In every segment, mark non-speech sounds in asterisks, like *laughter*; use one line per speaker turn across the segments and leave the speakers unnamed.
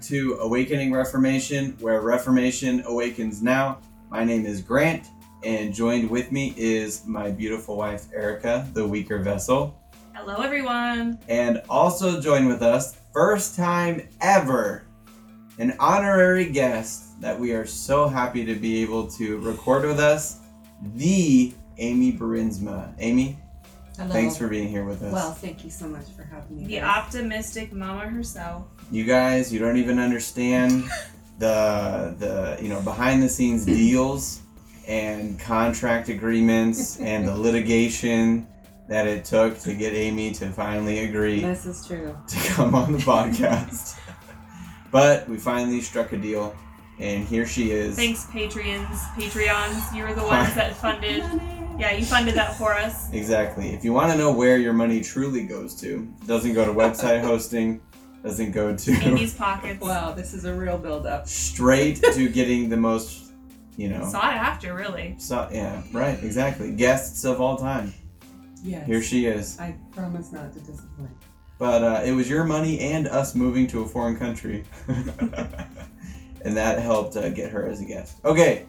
back to Awakening Reformation, where Reformation awakens now. My name is Grant, and joined with me is my beautiful wife, Erica, the weaker vessel.
Hello, everyone.
And also join with us, first time ever, an honorary guest that we are so happy to be able to record with us, the Amy Barinsma. Amy,
Hello.
thanks for being here with us.
Well, thank you so much for having me.
The
guys.
optimistic mama herself.
You guys, you don't even understand the the you know behind the scenes deals and contract agreements and the litigation that it took to get Amy to finally agree
This is true.
to come on the podcast. but we finally struck a deal, and here she is.
Thanks, Patreons. Patreons, you were the ones that funded. Yeah, you funded that for us.
Exactly. If you want to know where your money truly goes to, it doesn't go to website hosting, doesn't go to
Amy's pockets.
Wow, this is a real build-up.
straight to getting the most, you know.
Sought after, really.
So, yeah, right, exactly. Guests of all time.
Yes.
Here she is.
I promise not to disappoint.
But uh, it was your money and us moving to a foreign country. *laughs* and that helped uh, get her as a guest. Okay,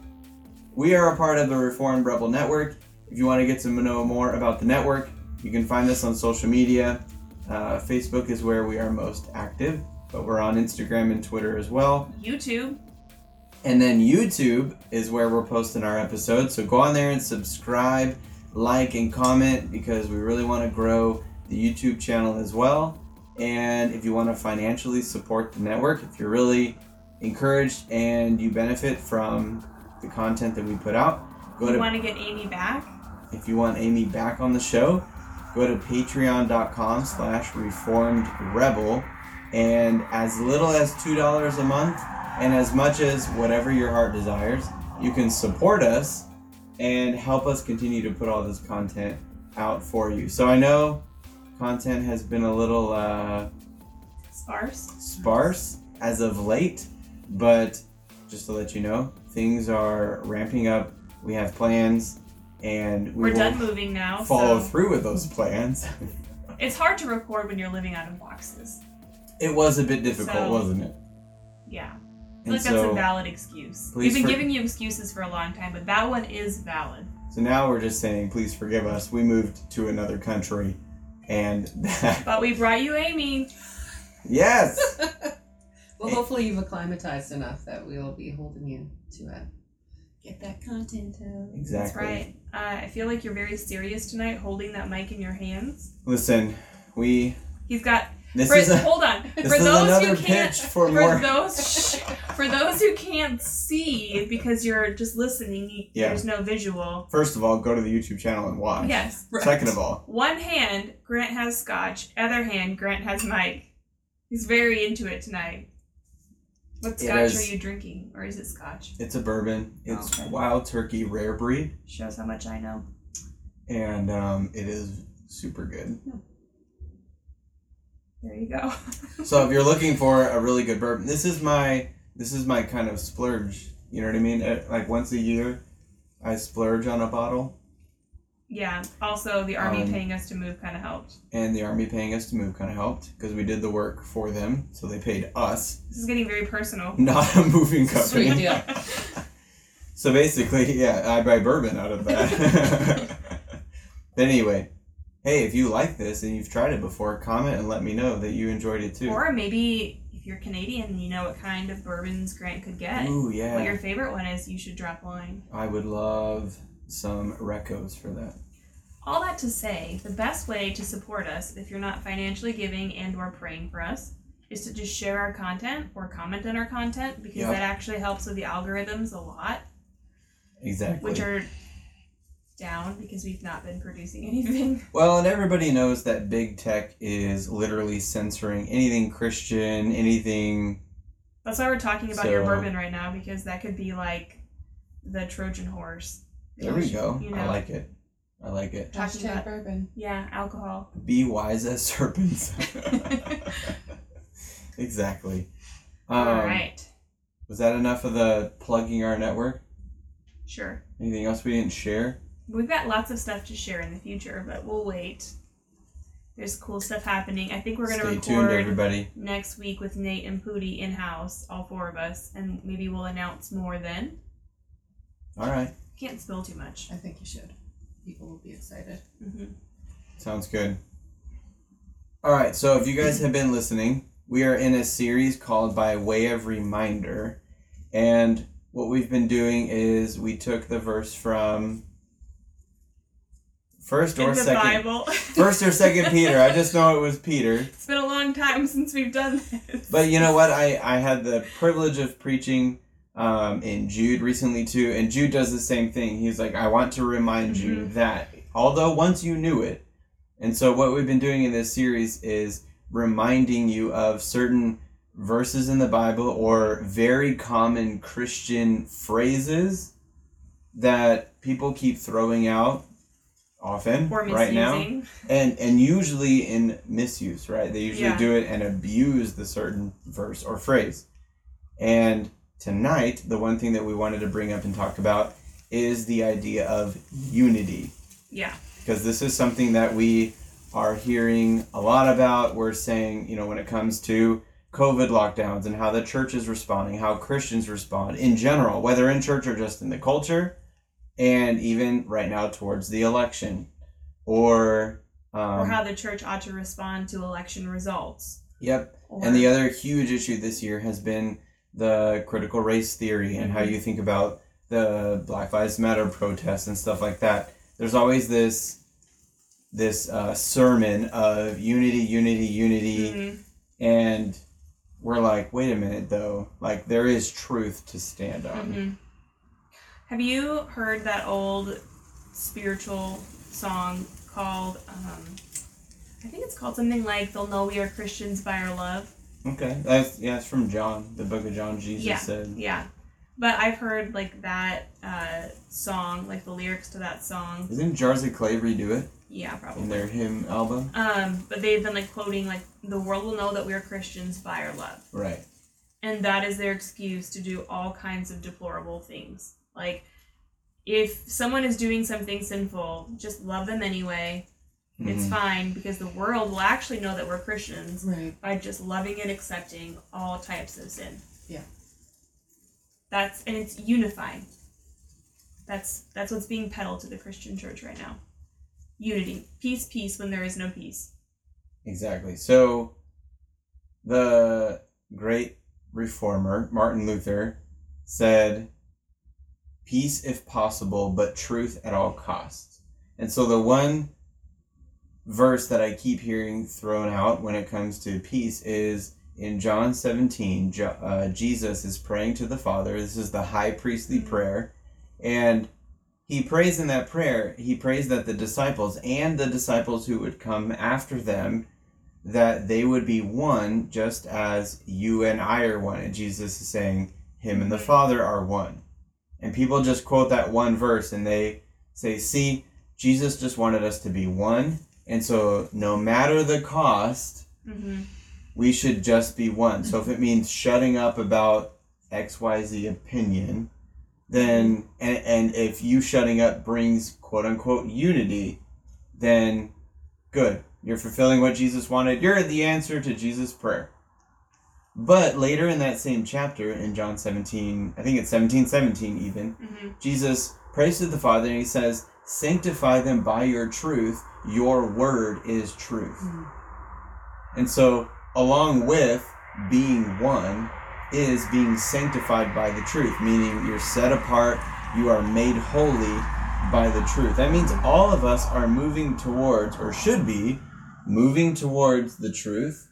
we are a part of the Reformed Rebel Network. If you want to get to know more about the network, you can find us on social media. Uh, Facebook is where we are most active, but we're on Instagram and Twitter as well.
YouTube.
And then YouTube is where we're posting our episodes. So go on there and subscribe, like, and comment because we really want to grow the YouTube channel as well. And if you want to financially support the network, if you're really encouraged and you benefit from the content that we put out, go
You
to
want to get Amy back?
if you want Amy back on the show, go to patreon.com slash reformed rebel. And as little as $2 a month and as much as whatever your heart desires, you can support us and help us continue to put all this content out for you. So I know content has been a little uh,
Sparse.
sparse as of late, but just to let you know, things are ramping up. We have plans and we
We're done moving now.
follow
so
through with those plans. *laughs*
It's hard to record when you're living out of boxes.
it was a bit difficult,
So-
wasn't it?
Yeah. I feel
And
like that's a valid excuse. We've been
for-
giving you excuses for a long time, but that one is valid.
so now we're just saying, please forgive us. We moved to another country, and *laughs* that,
But we brought you Amy.
yes, *laughs*
Well, hopefully you've acclimatized enough that we'll be holding you to it. Get that content out.
exactly.
That's right. Uh, I feel like you're very serious tonight, holding that mic in your hands.
Listen, we
He's got.
this
for,
is a
hold on.
this
for
is
those
another
who can't,
pitch for more.
those *laughs* for those who can't see because you're just listening,
Yeah.
there's no visual.
First of all, go to the YouTube channel and watch.
Yes.
Second of all,
One hand, Grant has scotch. Other hand, Grant has Mike. He's very into it tonight. What scotch
is-
are you drinking, or is it scotch?
it's a bourbon. It's
Okay.
Wild Turkey Rare Breed,
Shows how much I know.
and um, it is super good.
There you go. *laughs*
So if you're looking for a really good bourbon, this is my this is my kind of splurge. You know what I mean? Like once a year, I splurge on a bottle,
yeah. Also, the army
Um,
paying us to move kind of helped.
and the army paying us to move kind of helped because we did the work for them, so they paid us,
This is getting very personal. *laughs*
not a moving
Sweet
company.
deal. *laughs*
So basically, yeah, I buy bourbon out of that. *laughs* but anyway, hey, if you like this and you've tried it before, comment and let me know that you enjoyed it too.
Or maybe if you're Canadian and you know what kind of bourbons Grant could get,
Ooh, yeah.
what your favorite one is, you should drop a line.
I would love some recos for that.
All that to say, the best way to support us if you're not financially giving and or praying for us is to just share our content or comment on our content because
Yep.
that actually helps with the algorithms a lot,
Exactly.
which are down because we've not been producing *laughs* anything.
Well, and everybody knows that big tech is literally censoring anything Christian, anything.
That's why we're talking about your
So-
bourbon right now because that could be like the Trojan horse.
There we go.
You
I like it. I like it.
Talking
Hashtag
about-
bourbon.
Yeah, alcohol.
Be wise as serpents. *laughs* *laughs* exactly. Um,
All right.
Was that enough of the plugging our network?
Sure.
Anything else we didn't share?
We've got lots of stuff to share in the future, but we'll wait. There's cool stuff happening. I think we're gonna
Stay
record
tuned, everybody.
next week with Nate and Pooty in house, all four of us, and maybe we'll announce more then.
All right.
Can't spill too much.
I think you should. People will be excited.
hmm
Sounds good. All right, so if you guys have been listening, we are in a series called By Way of Reminder. And what we've been doing is we took the verse from first or
In the
second
Bible. *laughs*
first or second Peter. I just know it was Peter.
it's been a long time since we've done this.
But you know what? I, I had the privilege of preaching um, in Jude recently too, and Jude does the same thing. He's like, I want to remind you that although once you knew it, and so what we've been doing in this series is reminding you of certain verses in the Bible or very common Christian phrases that people keep throwing out often
or
right now. And and usually in misuse right? They usually
Yeah.
do it and abuse the certain verse or phrase. And tonight the one thing that we wanted to bring up and talk about is the idea of unity
Yeah.
because this is something that we are hearing a lot about we're saying you know when it comes to covid lockdowns and how the church is responding how christians respond in general whether in church or just in the culture and even right now towards the election or um,
or how the church ought to respond to election results.
Yep.
Or,
And the other huge issue this year has been the critical race theory and how you think about the Black Lives Matter protests and stuff like that. There's always this this uh, sermon of unity, unity, unity,
Mhm.
and we're like, wait a minute though, like there is truth to stand on.
Mhm. Have you heard that old spiritual song called? Um, I think it's called something like "They'll know we are Christians by our love."
Okay, that's yeah, it's from John, the Book of John. Jesus
Yeah.
said,
Yeah, but I've heard like that uh, song, like the lyrics to that song.
"Isn't Jars of Clay redo it
Yeah, probably.
in their hymn album?"
Um, but they've been like quoting like the world will know that we are Christians by our love.
Right.
and that is their excuse to do all kinds of deplorable things. Like, if someone is doing something sinful, just love them anyway. It's
Mhm.
fine because the world will actually know that we're Christians
Right.
by just loving and accepting all types of sin.
Yeah.
That's and it's unifying. That's that's what's being peddled to the Christian church right now. Unity, peace, peace when there is no peace.
Exactly. So, the great reformer, Martin Luther, said, Peace if possible, but truth at all costs. And so, the one verse that I keep hearing thrown out when it comes to peace is in John 17. Jo- uh, Jesus is praying to the Father. This is the high priestly
Mhm.
prayer. And he prays in that prayer, he prays that the disciples and the disciples who would come after them that they would be one just as you and I are one. And Jesus is saying, Him and the
Mhm.
Father are one. And people just quote that one verse and they say, See, Jesus just wanted us to be one. And so, no matter the cost,
Mm-hmm.
we should just be one. So, if it means shutting up about XYZ opinion, then, and, and if you shutting up brings quote unquote unity, then good. You're fulfilling what Jesus wanted. You're the answer to Jesus' prayer. But later in that same chapter, in John 17, I think it's 17 17 even,
Mm-hmm.
Jesus prays to the Father and he says, Sanctify them by your truth. Your word is truth.
Mm.
And so, along with being one, is being sanctified by the truth, meaning you're set apart, you are made holy by the truth. That means all of us are moving towards, or should be, moving towards the truth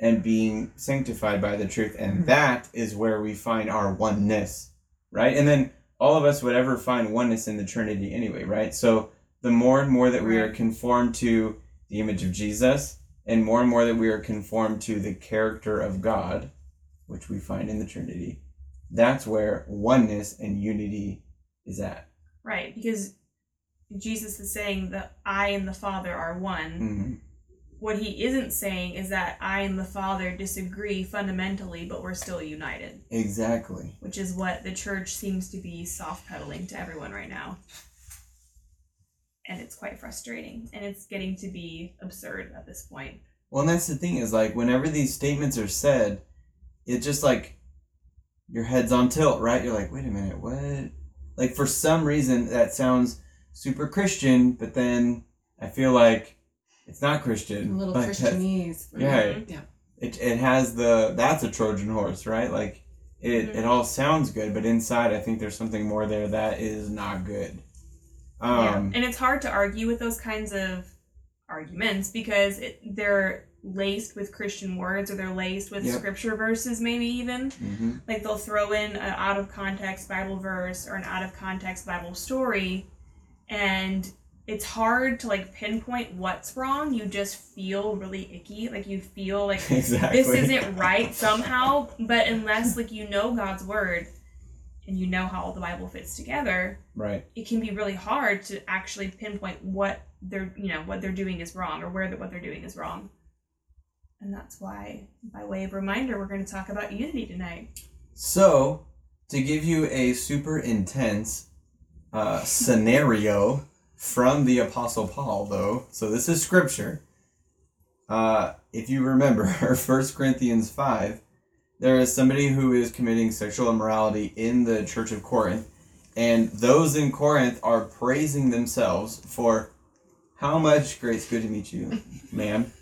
and being sanctified by the truth. And that is where we find our oneness, right? And then all of us would ever find oneness in the Trinity anyway, right? So the more and more that we are conformed to the image of Jesus, and more and more that we are conformed to the character of God, which we find in the Trinity, that's where oneness and unity is at.
Right, because Jesus is saying that I and the Father are one.
Mhm.
What he isn't saying is that I and the Father disagree fundamentally, but we're still united,
Exactly.
which is what the church seems to be soft pedaling to everyone right now. and it's quite frustrating and it's getting to be absurd at this point.
Well, and that's the thing is like whenever these statements are said, it just like your head's on tilt, right? You're like, wait a minute, what? Like for some reason that sounds super Christian, but then I feel like it's not Christian.
A little
Like, that's-
Christianese.
Yeah.
Yeah.
It, it has the that's a Trojan horse, right? Like it, it all sounds good, but inside I think there's something more there that is not good.
yeah.
Um,
And it's hard to argue with those kinds of arguments because it, they're laced with Christian words or they're laced with
Yep.
scripture verses, maybe even.
mhm.
Like they'll throw in an out of context Bible verse or an out of context Bible story, and it's hard to like pinpoint what's wrong. You just feel really icky. Like you feel like *laughs*
exactly.
this isn't right somehow. But unless like you know God's word and you know how all the Bible fits together,
right.
it can be really hard to actually pinpoint what they're you know what they're doing is wrong or where the, what they're doing is wrong. And that's why, by way of reminder, we're going to talk about unity tonight.
So, to give you a super intense uh, scenario from the Apostle Paul, though, so this is scripture. Uh, if you remember, *laughs* 1 Corinthians 5, there is somebody who is committing sexual immorality in the church of Corinth, and those in Corinth are praising themselves for how much grace. Good to meet you, *laughs* ma'am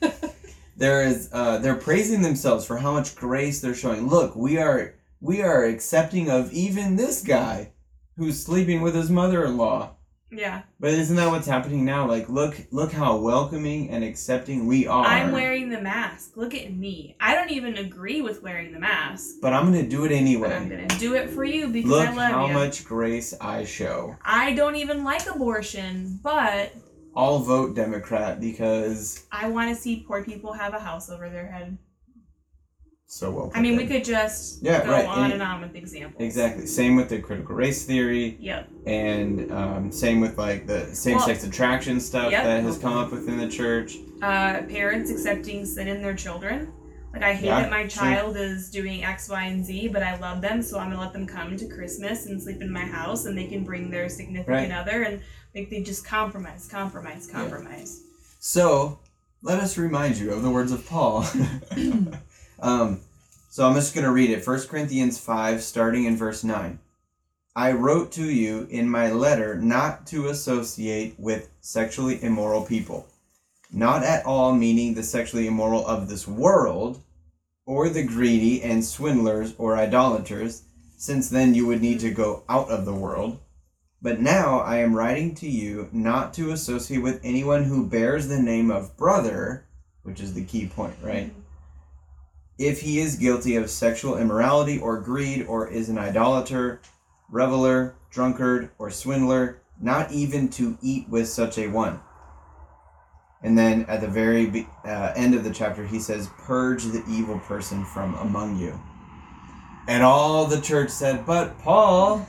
there is uh, they're praising themselves for how much grace they're showing look we are we are accepting of even this guy who's sleeping with his mother-in-law
Yeah,
but isn't that what's happening now like look look how welcoming and accepting we are
I'm wearing the mask. Look at me. I don't even agree with wearing the mask,
but i'm gonna do it
but I'm going to do it for you because
look
I love
how
you.
much grace i show
I don't even like abortion, but
i'll vote democrat because
I want to see poor people have a house over their head.
So well
I mean, we could just
Yeah,
go
right,
on
and-
and on with examples.
there. exactly same with the critical race theory
Yep.
and um, same with like the same-sex attraction stuff
Yep.
that has come up within the church
Uh, parents accepting sin in their children. Like I hate
Yeah,
that my
sure.
child is doing X, Y, and Z, but I love them, so I'm gonna let them come to Christmas and sleep in my house, and they can bring their significant
Right.
other, and like they just compromise, compromise, compromise.
So, let us remind you of the words of Paul. *coughs* *laughs* um, so, I'm just going to read it. 1 Corinthians 5, starting in verse 9. I wrote to you in my letter not to associate with sexually immoral people. Not at all meaning the sexually immoral of this world, or the greedy and swindlers or idolaters, since then you would need to go out of the world. But now I am writing to you not to associate with anyone who bears the name of brother, which is the key point, right? If he is guilty of sexual immorality or greed or is an idolater, reveler, drunkard, or swindler, not even to eat with such a one. And then at the very be- uh, end of the chapter, he says, Purge the evil person from among you. And all the church said, But Paul,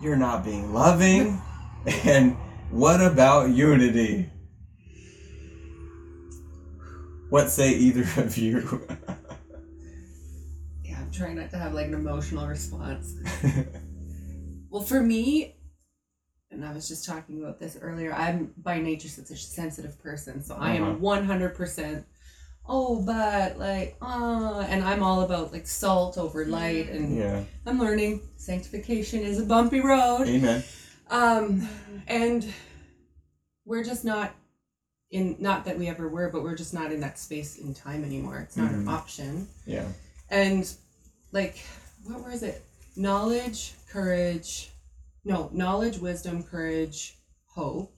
you're not being loving. *laughs* and what about unity? What say either of you? *laughs*
Yeah, trying not to have like an emotional response. *laughs* Well, for me, and I was just talking about this earlier, I'm by nature such a sensitive person. So I
Uh-huh.
am 100%, oh, but like, uh, and I'm all about like salt over light. And
yeah.
I'm learning sanctification is a bumpy road.
Amen.
Um, and we're just not in, not that we ever were, but we're just not in that space in time anymore. It's not an
Mhm.
option
Yeah.
and like what was it knowledge courage no knowledge wisdom courage hope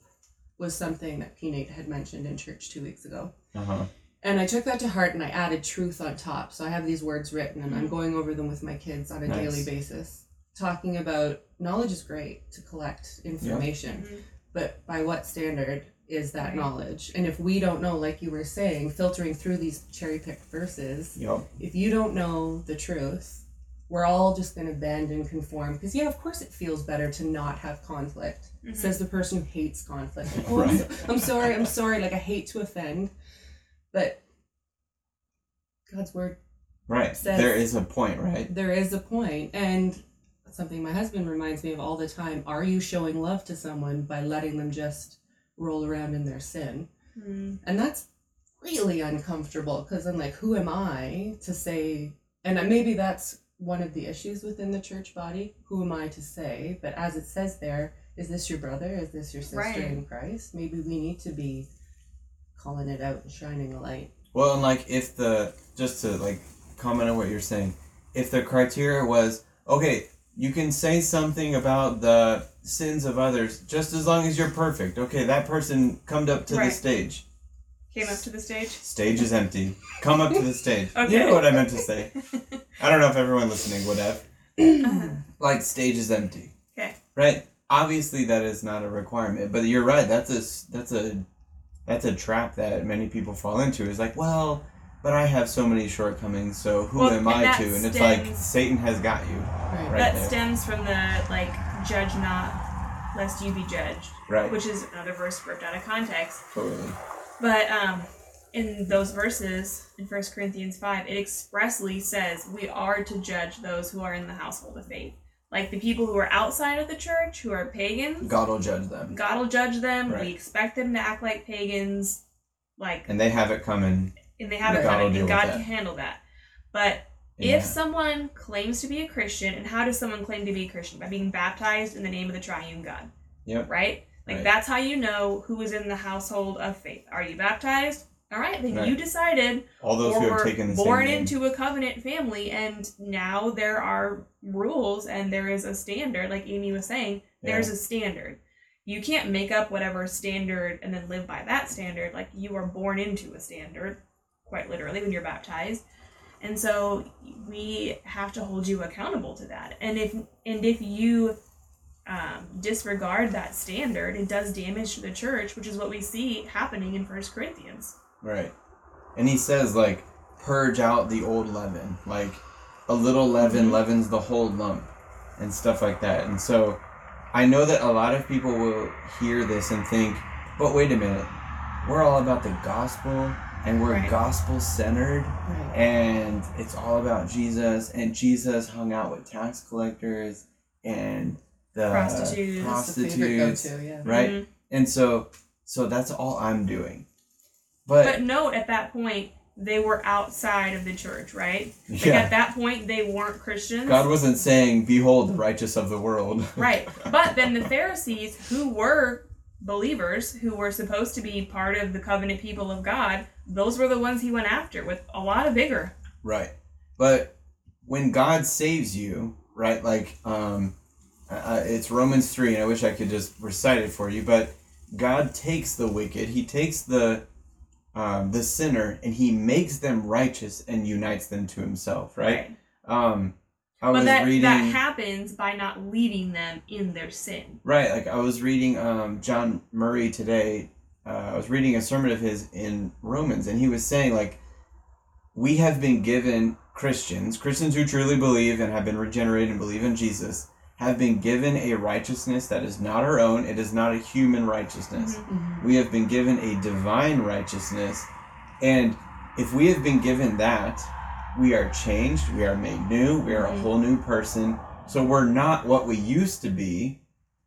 was something that p nate had mentioned in church two weeks ago
Uh huh.
and i took that to heart and i added truth on top so i have these words written and i'm going over them with my kids on a
Nice.
daily basis talking about knowledge is great to collect information
Mhm.
but by what standard is that
Right.
knowledge and if we don't know like you were saying filtering through these cherry picked verses
Yep.
if you don't know the truth, we're all just going to bend and conform. Because, yeah, of course it feels better to not have conflict,
Mhm.
says the person who hates conflict. Like, *laughs* oh, I'm, so- I'm sorry, I'm sorry. Like, I hate to offend. But God's word,
Right.
Says-
there is a point, right?
there is a point, And something my husband reminds me of all the time are you showing love to someone by letting them just roll around in their sin.
Mm.
And that's really uncomfortable because I'm like, who am I to say? And maybe that's one of the issues within the church body. Who am I to say? But as it says there, is this your brother? Is this your sister
Right.
in Christ? Maybe we need to be calling it out and shining a light.
Well, and like if the just to like comment on what you're saying, if the criteria was okay, you can say something about the sins of others just as long as you're perfect. Okay, that person come up to the stage.
Came up to the stage.
Stage is empty. Come up to the stage. *laughs* You know what I meant to say. I don't know if everyone listening would have.
Uh-huh.
Like stage is empty.
Okay.
Right. Obviously, that is not a requirement, but you're right. That's a s- that's a that's a trap that many people fall into. Is like, well, but I have so many shortcomings, so who
Well,
am I to? And it's like Satan has got you.
Right.
Right
that
there.
stems from the like judge not lest you be judged
Right.
which is another verse ripped out of context
Totally.
but um in those verses in 1 corinthians 5 it expressly says we are to judge those who are in the household of faith like the people who are outside of the church who are pagans
God will judge them,
god will judge them
Right.
we expect them to act like pagans like
and they have it coming.
and they have it coming and god can handle that but
Yeah.
if someone claims to be a Christian, and how does someone claim to be a Christian? By being baptized in the name of the triune God.
Yep.
Right? Like
Right.
that's how you know who is in the household of faith. Are you baptized? All right, then
Right.
you decided
All those who have
were
taken the
born into a covenant family, and now there are rules and there is a standard. Like Amy was saying, there's a standard. You can't make up whatever standard and then live by that standard. Like you are born into a standard, quite literally, when you're baptized. And so we have to hold you accountable to that. And if and if you um, disregard that standard, it does damage to the church, which is what we see happening in First Corinthians.
Right. And he says like purge out the old leaven. Like a little leaven
Mhm.
leavens the whole lump and stuff like that. And so I know that a lot of people will hear this and think, but wait a minute. We're all about the gospel and we're
Right.
gospel centered
Right.
and it's all about Jesus and Jesus hung out with tax collectors and the
Prostitutes.
That's the
prostitutes,
yeah.
right?
Mhm.
And so so that's all I'm doing. But,
But note at that point, they were outside of the church, right? Like
yeah.
at that point, they weren't Christians.
God wasn't saying, "Behold, the righteous of the world."
Right. *laughs* But then the Pharisees, who were believers, who were supposed to be part of the covenant people of God, those were the ones he went after with a lot of vigor.
right. But when God saves you, right? Like, um, uh, it's Romans three, and I wish I could just recite it for you. But God takes the wicked, He takes the um, the sinner, and He makes them righteous and unites them to Himself. Right. Um, I
But
was
that,
reading.
that happens by not leaving them in their sin.
Right, like I was reading um, John Murray today. Uh, I was reading a sermon of his in Romans, and he was saying like, we have been given Christians, Christians who truly believe and have been regenerated and believe in Jesus, have been given a righteousness that is not our own. It is not a human righteousness.
Mhm.
Mhm.
We have been given a divine righteousness, and if we have been given that, we are changed. We are made new. We are a whole new person. So we're not what we used to be.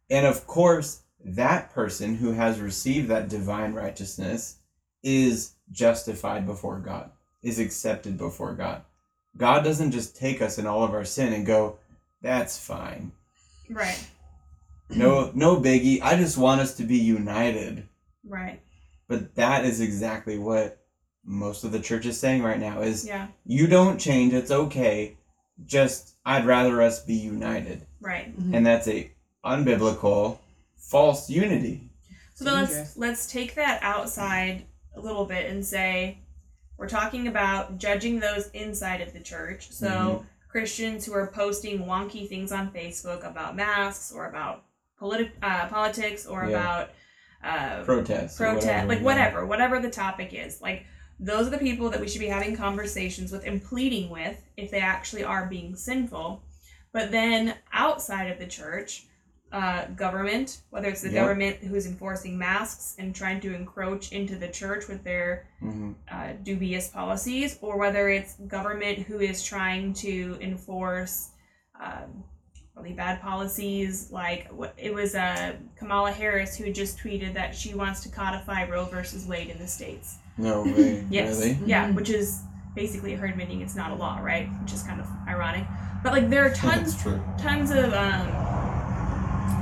And of course, that person who has received that divine righteousness is justified before God, is accepted before God. God doesn't just take us in all of our sin and go, that's fine.
Right.
No, no biggie. I just want us to be united.
Right.
But that is exactly what most of the church is saying right now is
Yeah.
you don't change, it's okay. Just I'd rather us be united.
Right.
Mhm.
And that's a unbiblical false unity.
So then let's let's take that outside a little bit and say we're talking about judging those inside of the church. So
Mhm.
Christians who are posting wonky things on Facebook about masks or about politi- uh, politics or
Yeah.
about uh,
Protest.
protest, like
yeah.
whatever, whatever the topic is. Like those are the people that we should be having conversations with and pleading with if they actually are being sinful. But then outside of the church, uh, government, whether it's the
Yep.
government who's enforcing masks and trying to encroach into the church with their
Mhm.
uh, dubious policies, or whether it's government who is trying to enforce um, really bad policies. Like it was uh, Kamala Harris who just tweeted that she wants to codify Roe versus Wade in the states.
No way. *laughs*
Yes.
Really?
Yeah,
Mhm.
which is basically her admitting it's not a law, right? Which is kind of ironic. But like there are tons tons of um,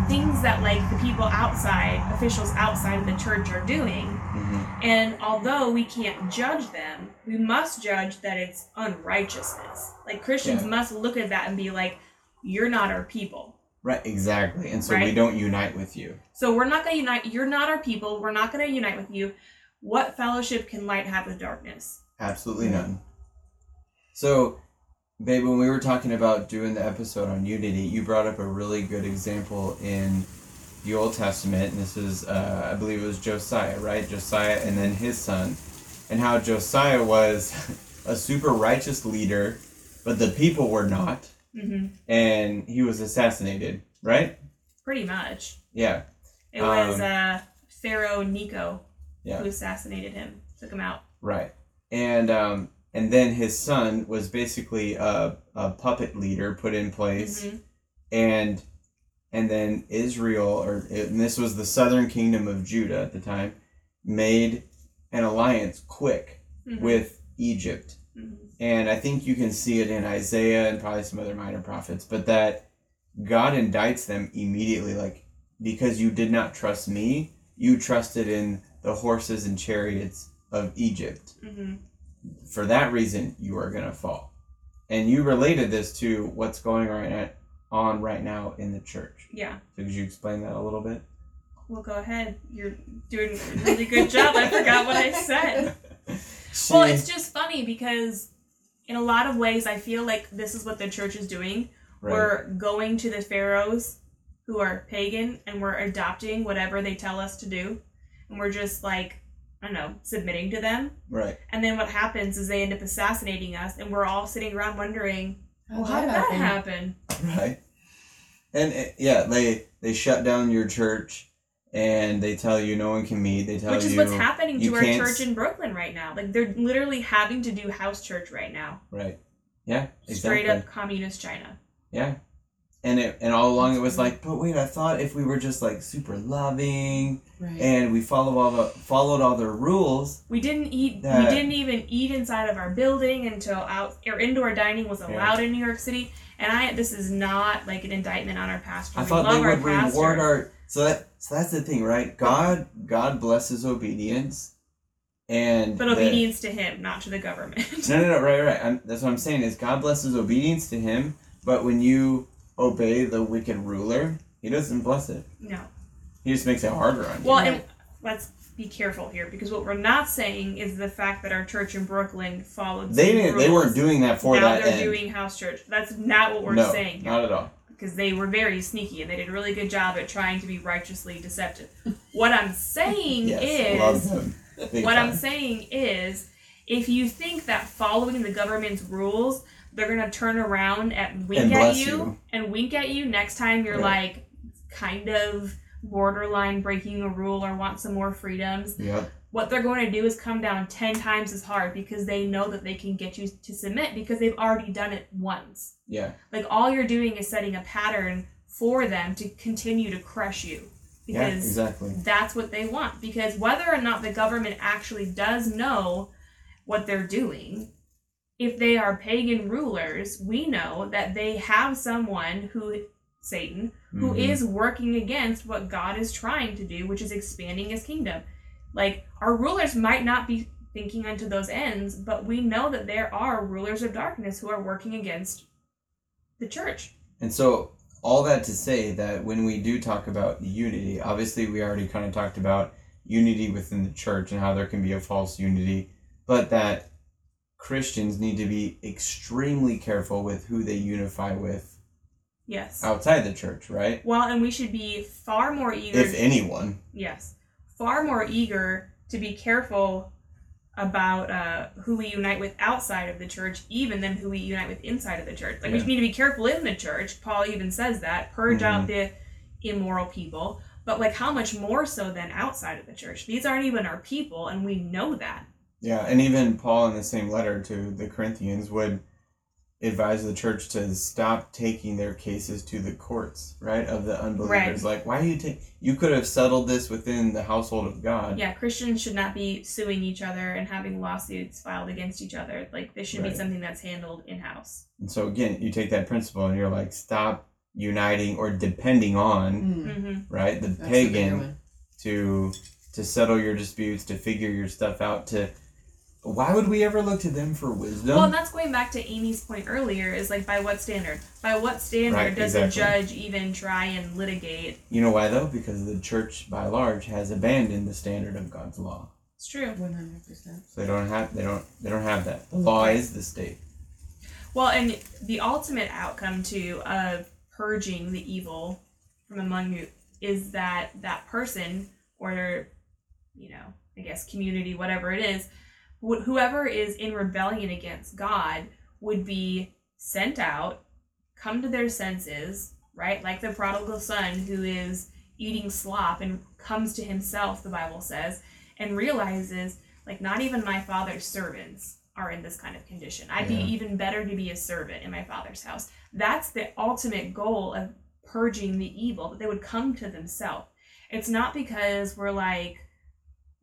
things that like the people outside, officials outside of the church are doing.
hmm
And although we can't judge them, we must judge that it's unrighteousness. Like Christians
Yeah.
must look at that and be like, "You're not our people."
Right. Exactly. And so we don't unite with you.
So we're not going to unite. You're not our people. We're not going to unite with you. What fellowship can light have with darkness?
Absolutely none. So, babe, when we were talking about doing the episode on unity, you brought up a really good example in the Old Testament, and this is, uh, I believe it was Josiah, right? Josiah and then his son, and how Josiah was *laughs* a super righteous leader, but the people were not,
hmm
and he was assassinated, right?
Pretty much.
Yeah,
It was
Um,
uh, Pharaoh Necho
Yeah.
who assassinated him, took him out.
right. And um, and then his son was basically a, a puppet leader put in place.
Mhm.
and and then Israel, or and this was the southern kingdom of Judah at the time, made an alliance quick
Mhm.
with Egypt,
Mhm.
and I think you can see it in Isaiah and probably some other minor prophets, but that God indicts them immediately, like because you did not trust me, you trusted in the horses and chariots of Egypt.
Mhm.
For that reason, you are gonna fall, and you related this to what's going right on right now in the church.
Yeah.
So could you explain that a little bit?
Well, go ahead. You're doing a really good job. I forgot what I said. *laughs*
She-
Well, it's just funny because in a lot of ways, I feel like this is what the church is doing.
right.
We're going to the pharaohs who are pagan and we're adopting whatever they tell us to do. And we're just like, I don't know, submitting to them.
right.
And then what happens is they end up assassinating us and we're all sitting around wondering, well, how
How'd
did
that
that happen?
Right. And uh, yeah, they they shut down your church and they tell you no one can meet. They tell
Which is
you
what's happening to our church in Brooklyn right now. Like they're literally having to do house church right now.
right. Yeah, exactly.
Straight up communist China.
Yeah. And it and all along it was like, but wait, I thought if we were just like super loving
Right.
and we follow all the followed all the rules.
We didn't eat.
That-
we didn't even eat inside of our building until out or indoor dining was allowed in New York City. And I, this is not like an indictment on our pastor.
I
we
thought they would
pastor.
reward our so that so that's the thing, right? God God blesses obedience and
but
the-
obedience to him, not to the government. *laughs*
No, no, no, right, right. I'm, that's what I'm saying is God blesses obedience to Him, but when you obey the wicked ruler, He doesn't bless it.
no.
He just makes it harder on you.
Well, and let's be careful here because what we're not saying is the fact that our church in Brooklyn followed.
they didn't. They weren't doing that for
now
that
they're
end.
doing house church. That's not what we're
no,
saying here.
not at all.
because they were very sneaky and they did a really good job at trying to be righteously deceptive. What I'm saying *laughs*
Yes,
is, *laughs* what I'm saying is, if you think that following the government's rules, they're gonna turn around and wink
And
at you,
you.
and wink at you next time you're
Right.
like kind of borderline breaking a rule or want some more freedoms.
Yep.
What they're going to do is come down ten times as hard because they know that they can get you to submit because they've already done it once.
Yeah.
Like all you're doing is setting a pattern for them to continue to crush you.
Yeah.
Because
Exactly.
that's what they want. Because whether or not the government actually does know what they're doing, if they are pagan rulers, we know that they have someone who Satan who
Mhm.
is working against what God is trying to do, which is expanding his kingdom. Like our rulers might not be thinking unto those ends, but we know that there are rulers of darkness who are working against the church.
And so, all that to say that when we do talk about unity, obviously we already kind of talked about unity within the church and how there can be a false unity, but that Christians need to be extremely careful with who they unify with
Yes.
outside the church, right?
Well, and we should be far more eager.
If anyone.
yes, far more eager to be careful about uh, who we unite with outside of the church, even than who we unite with inside of the church. Like we
Yeah.
need to be careful in the church. Paul even says that purge out the immoral people. But like, how much more so than outside of the church? These aren't even our people, and we know that.
Yeah, and even Paul in the same letter to the Corinthians would advise the church to stop taking their cases to the courts, right? Of the unbelievers. Like, why do you take? You could have settled this within the household of God.
Yeah, Christians should not be suing each other and having lawsuits filed against each other. Like this should
Right.
be something that's handled in house.
And so again, you take that principle and you're like, stop uniting or depending on,
Mm,
Mm-hmm.
right, the
that's
pagan
one.
to to settle your disputes, to figure your stuff out. To why would we ever look to them for wisdom?
Well, and that's going back to Amy's point earlier. Is like by what standard? By what standard
Right,
does
exactly.
a judge even try and litigate?
you know why though? Because the church, by large, has abandoned the standard of God's law.
It's true.
One hundred percent.
So they don't have they don't they don't have that. The law is the state.
Well, and the ultimate outcome too of purging the evil from among you is that that person or you know, I guess community, whatever it is, wh- whoever is in rebellion against God would be sent out, come to their senses, right? Like the prodigal son who is eating slop and comes to himself, the Bible says, and realizes like not even my father's servants are in this kind of condition. I'd
Yeah.
be even better to be a servant in my father's house. That's the ultimate goal of purging the evil, that they would come to themselves. It's not because we're like,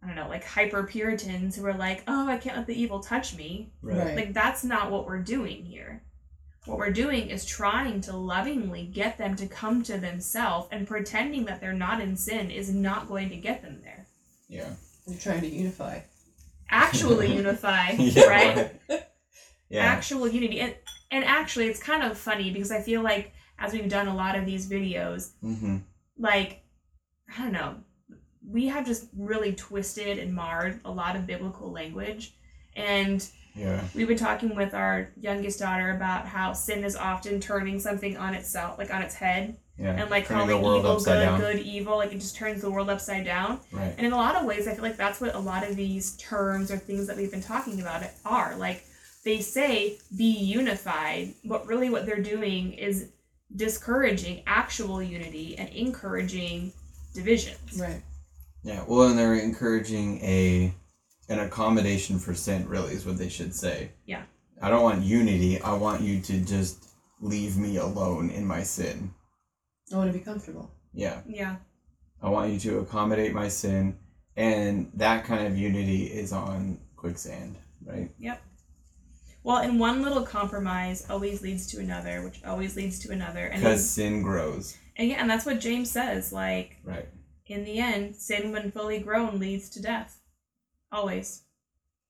I don't know, like hyper Puritans who are like, oh, I can't let the evil touch me.
Right.
Like, that's not what we're doing here. What we're doing is trying to lovingly get them to come to themselves, and pretending that they're not in sin is not going to get them there.
Yeah.
I'm trying to unify.
Actually *laughs* unify,
yeah.
right?
Yeah.
actual unity and and actually it's kind of funny because i feel like as we've done a lot of these videos
mm-hmm.
like i don't know we have just really twisted and marred a lot of biblical language and
Yeah.
we've been talking with our youngest daughter about how sin is often turning something on itself like on its head
Yeah.
and like
Turning
calling evil good
down.
good evil like it just turns the world upside down
Right.
and in a lot of ways, I feel like that's what a lot of these terms or things that we've been talking about are. Like they say be unified, but really what they're doing is discouraging actual unity and encouraging divisions.
Right.
Yeah. Well, and they're encouraging a an accommodation for sin. Really, is what they should say.
Yeah.
I don't want unity. I want you to just leave me alone in my sin.
I want to be comfortable.
Yeah.
Yeah.
I want you to accommodate my sin, and that kind of unity is on quicksand, right? Yep.
Well, and one little compromise always leads to another, which always leads to another. And,
Because sin grows,
and yeah, and that's what James says. Like
right?
In the end, sin when fully grown leads to death. Always.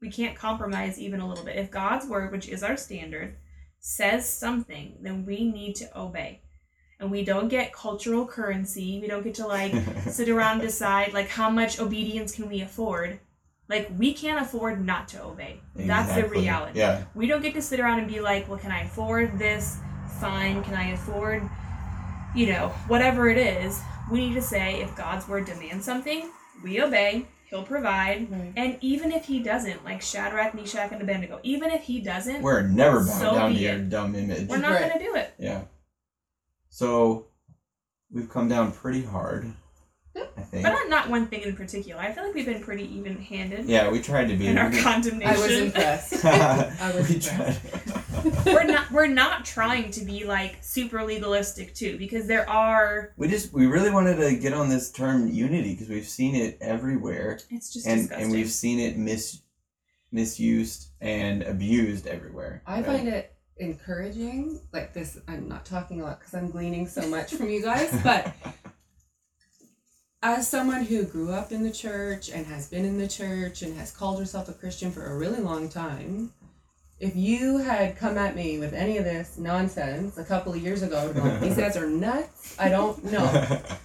We can't compromise even a little bit. If God's word, which is our standard, says something, then we need to obey. And we don't get cultural currency. We don't get to like *laughs* sit around and decide like how much obedience can we afford. Like we can't afford not to obey. That's the reality.
Yeah.
We don't get to sit around and be like, well, can I afford this? Fine. Can I afford, you know, whatever it is? We need to say, if God's word demands something, we obey. He'll provide.
Right.
And even if he doesn't, like Shadrach, Meshach, and Abednego, even if he doesn't, we're,
We're never bound
So
down to
be
your
it.
dumb image.
We're not
Right.
going to do it.
Yeah. So we've come down pretty hard. I think.
But not, not one thing in particular. I feel like we've been pretty even handed
Yeah, we tried to be.
in our condemnation.
I was impressed. *laughs* I was
we
impressed.
tried.
We're not we're not trying to be like super legalistic too, because there are
we just we really wanted to get on this term unity because we've seen it everywhere
it's just
and
disgusting.
and we've seen it mis misused and abused everywhere.
I
right?
find it encouraging. Like this, I'm not talking a lot because I'm gleaning so much from you guys, *laughs* but as someone who grew up in the church and has been in the church and has called herself a Christian for a really long time, if you had come at me with any of this nonsense a couple of years ago, I would have gone, these guys are nuts. I don't know.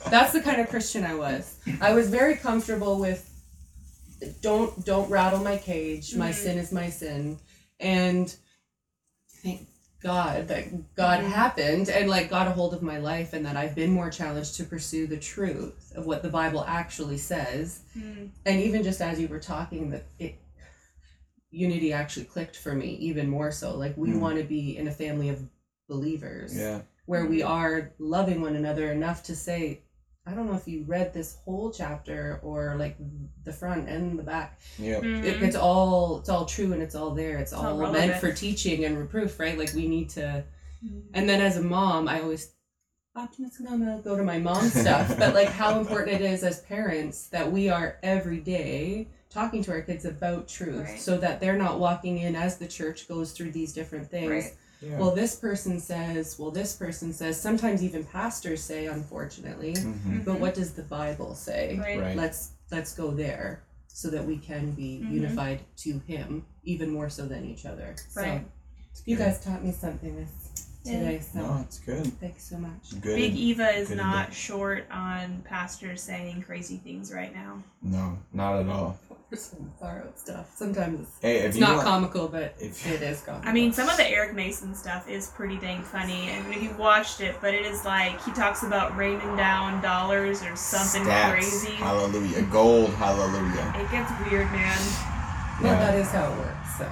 That's the kind of Christian I was. I was very comfortable with don't don't rattle my cage. My
Mhm.
sin is my sin. And thank God that God
Mhm.
happened and like got a hold of my life and that I've been more challenged to pursue the truth of what the Bible actually says.
Mm,
And even just as you were talking that it unity actually clicked for me even more so. Like we
Mm.
want to be in a family of believers
yeah.
where we are loving one another enough to say I don't know if you read this whole chapter or like the front and the back.
Yep.
Mhm.
It, it's all it's all true and it's all there. It's,
all
all, meant for teaching and reproof, right? Like we need to.
Mhm.
And then as a mom, I always optimistic I'm gonna go to my mom stuff, but like how *laughs* important it is as parents that we are every day talking to our kids about truth,
Right.
so that they're not walking in as the church goes through these different things.
Right.
Yeah.
Well, this person says. Well, this person says. Sometimes even pastors say, unfortunately.
Mhm.
But what does the Bible say?
Right.
Right.
Let's let's go there so that we can be
Mhm.
unified to Him even more so than each other.
Right.
So you guys taught me something this
Yeah.
today. So
No, it's good.
thanks so much.
Good.
Big Eva is
good
not short on pastors saying crazy things right now.
No, not at all.
For some borrowed stuff. Sometimes it's,
Hey,
it's not
want,
comical, but
if
it is comical.
I mean, some of the Eric Mason stuff is pretty dang funny. I mean, if you watched it, but it is like he talks about raining down dollars or something
stats,
crazy.
Hallelujah. Gold. Hallelujah.
It gets weird, man.
well, that is how it works. So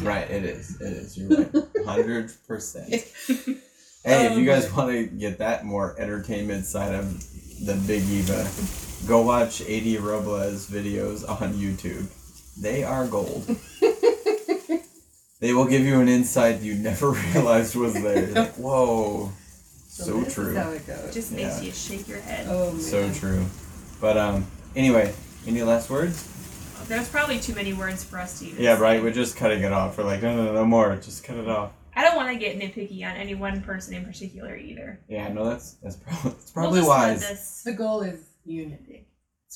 yeah.
Right. It is. It is. You're right. *laughs* Hundred percent. *laughs* Hey, if you
Um,
guys want to get that more entertainment side of the Big Eva, go watch AD Robles videos on YouTube. They are gold. *laughs* they will give you an insight you never *laughs* realized was there. You're like, *laughs* whoa, so
this
true.
Is how it goes.
Just makes
Yeah.
you shake your head.
oh man.
So true. But um, anyway, any last words?
There's probably too many words for us to even
Yeah, right. We're just cutting it off. We're like, no, no, no, no more. Just cut it off.
I don't want to get nitpicky on any one person in particular either.
Yeah, no, that's that's probably that's
We'll
probably wise.
this-
The goal is unity.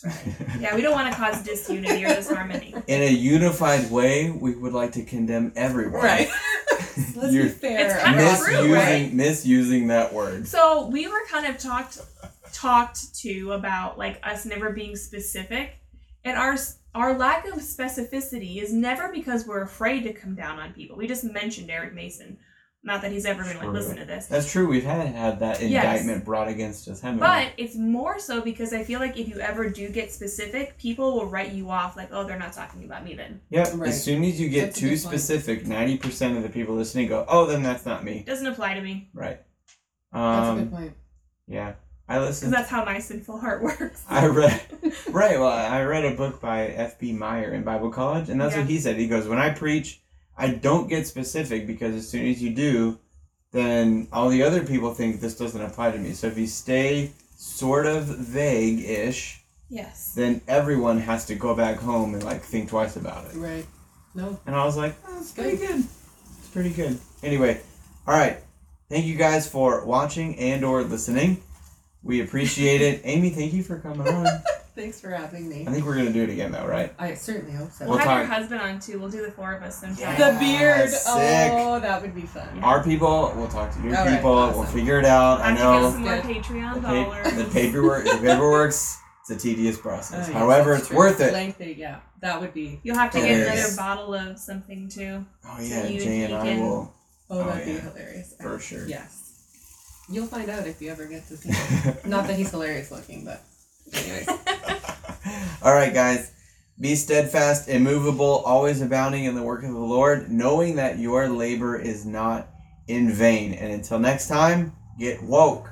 That's right. *laughs* Yeah, we don't want to cause disunity or disharmony.
In a unified way, we would like to condemn everyone.
Right. *laughs* *laughs* Let's
You're
be fair.
It's kinda
about
true, right?
misusing that word.
So we were kind of talked talked to about like us never being specific, and our our lack of specificity is never because we're afraid to come down on people. We just mentioned Eric Mason. Not that he's ever going to like
True.
listen to this.
That's true. We've had had that
Yes.
indictment brought against us, haven't
But it's more so because I feel like if you ever do get specific, people will write you off like, oh, they're not talking about me then.
we? Yep.
Right.
As soon as you get
That's
too
good point.
specific, ninety percent of the people listening go, "Oh, then that's not me."
Doesn't apply to me
Right.
That's a
Um.
good point.
Yeah. I
because
listened.
that's how my sinful heart *laughs* works.
I read. *laughs* Right. Well, I read a book by F.B. Meyer in Bible college, and that's
Yeah.
what he said. He goes, "When I preach, I don't get specific because as soon as you do, then all the other people think this doesn't apply to me. So if you stay sort of vague-ish,
Yes.
then everyone has to go back home and like think twice about it."
Right. No.
And I was like, oh, "That's pretty good. It's pretty good." Anyway, all right. Thank you guys for watching and or listening. We appreciate it. Amy, thank you for coming on. *laughs*
Thanks for having me.
I think we're gonna do it again though, right?
I certainly hope so.
We'll,
We'll
have your husband on too. We'll do the four of us sometime.
Yeah.
the beard.
sick.
Oh, that would be fun.
Our people, we'll talk to your
All right,
people. We'll figure it out. I
have to
know
get some more Patreon
the,
dollars.
pa- the paperwork. The paperwork's *laughs* it's a tedious process.
Oh, yes,
However, it's
true.
worth it.
Lengthy, yeah. That would be.
You'll have to
It
get another bottle of something too.
Oh yeah,
you-
Jay and I will
Oh,
Oh,
that'd
yeah.
be hilarious.
for sure.
Yes. You'll find out if you ever get to see him. *laughs* Not that he's hilarious looking, but anyways. *laughs*
All right, guys. Be steadfast, immovable, always abounding in the work of the Lord, knowing that your labor is not in vain. And until next time, get woke.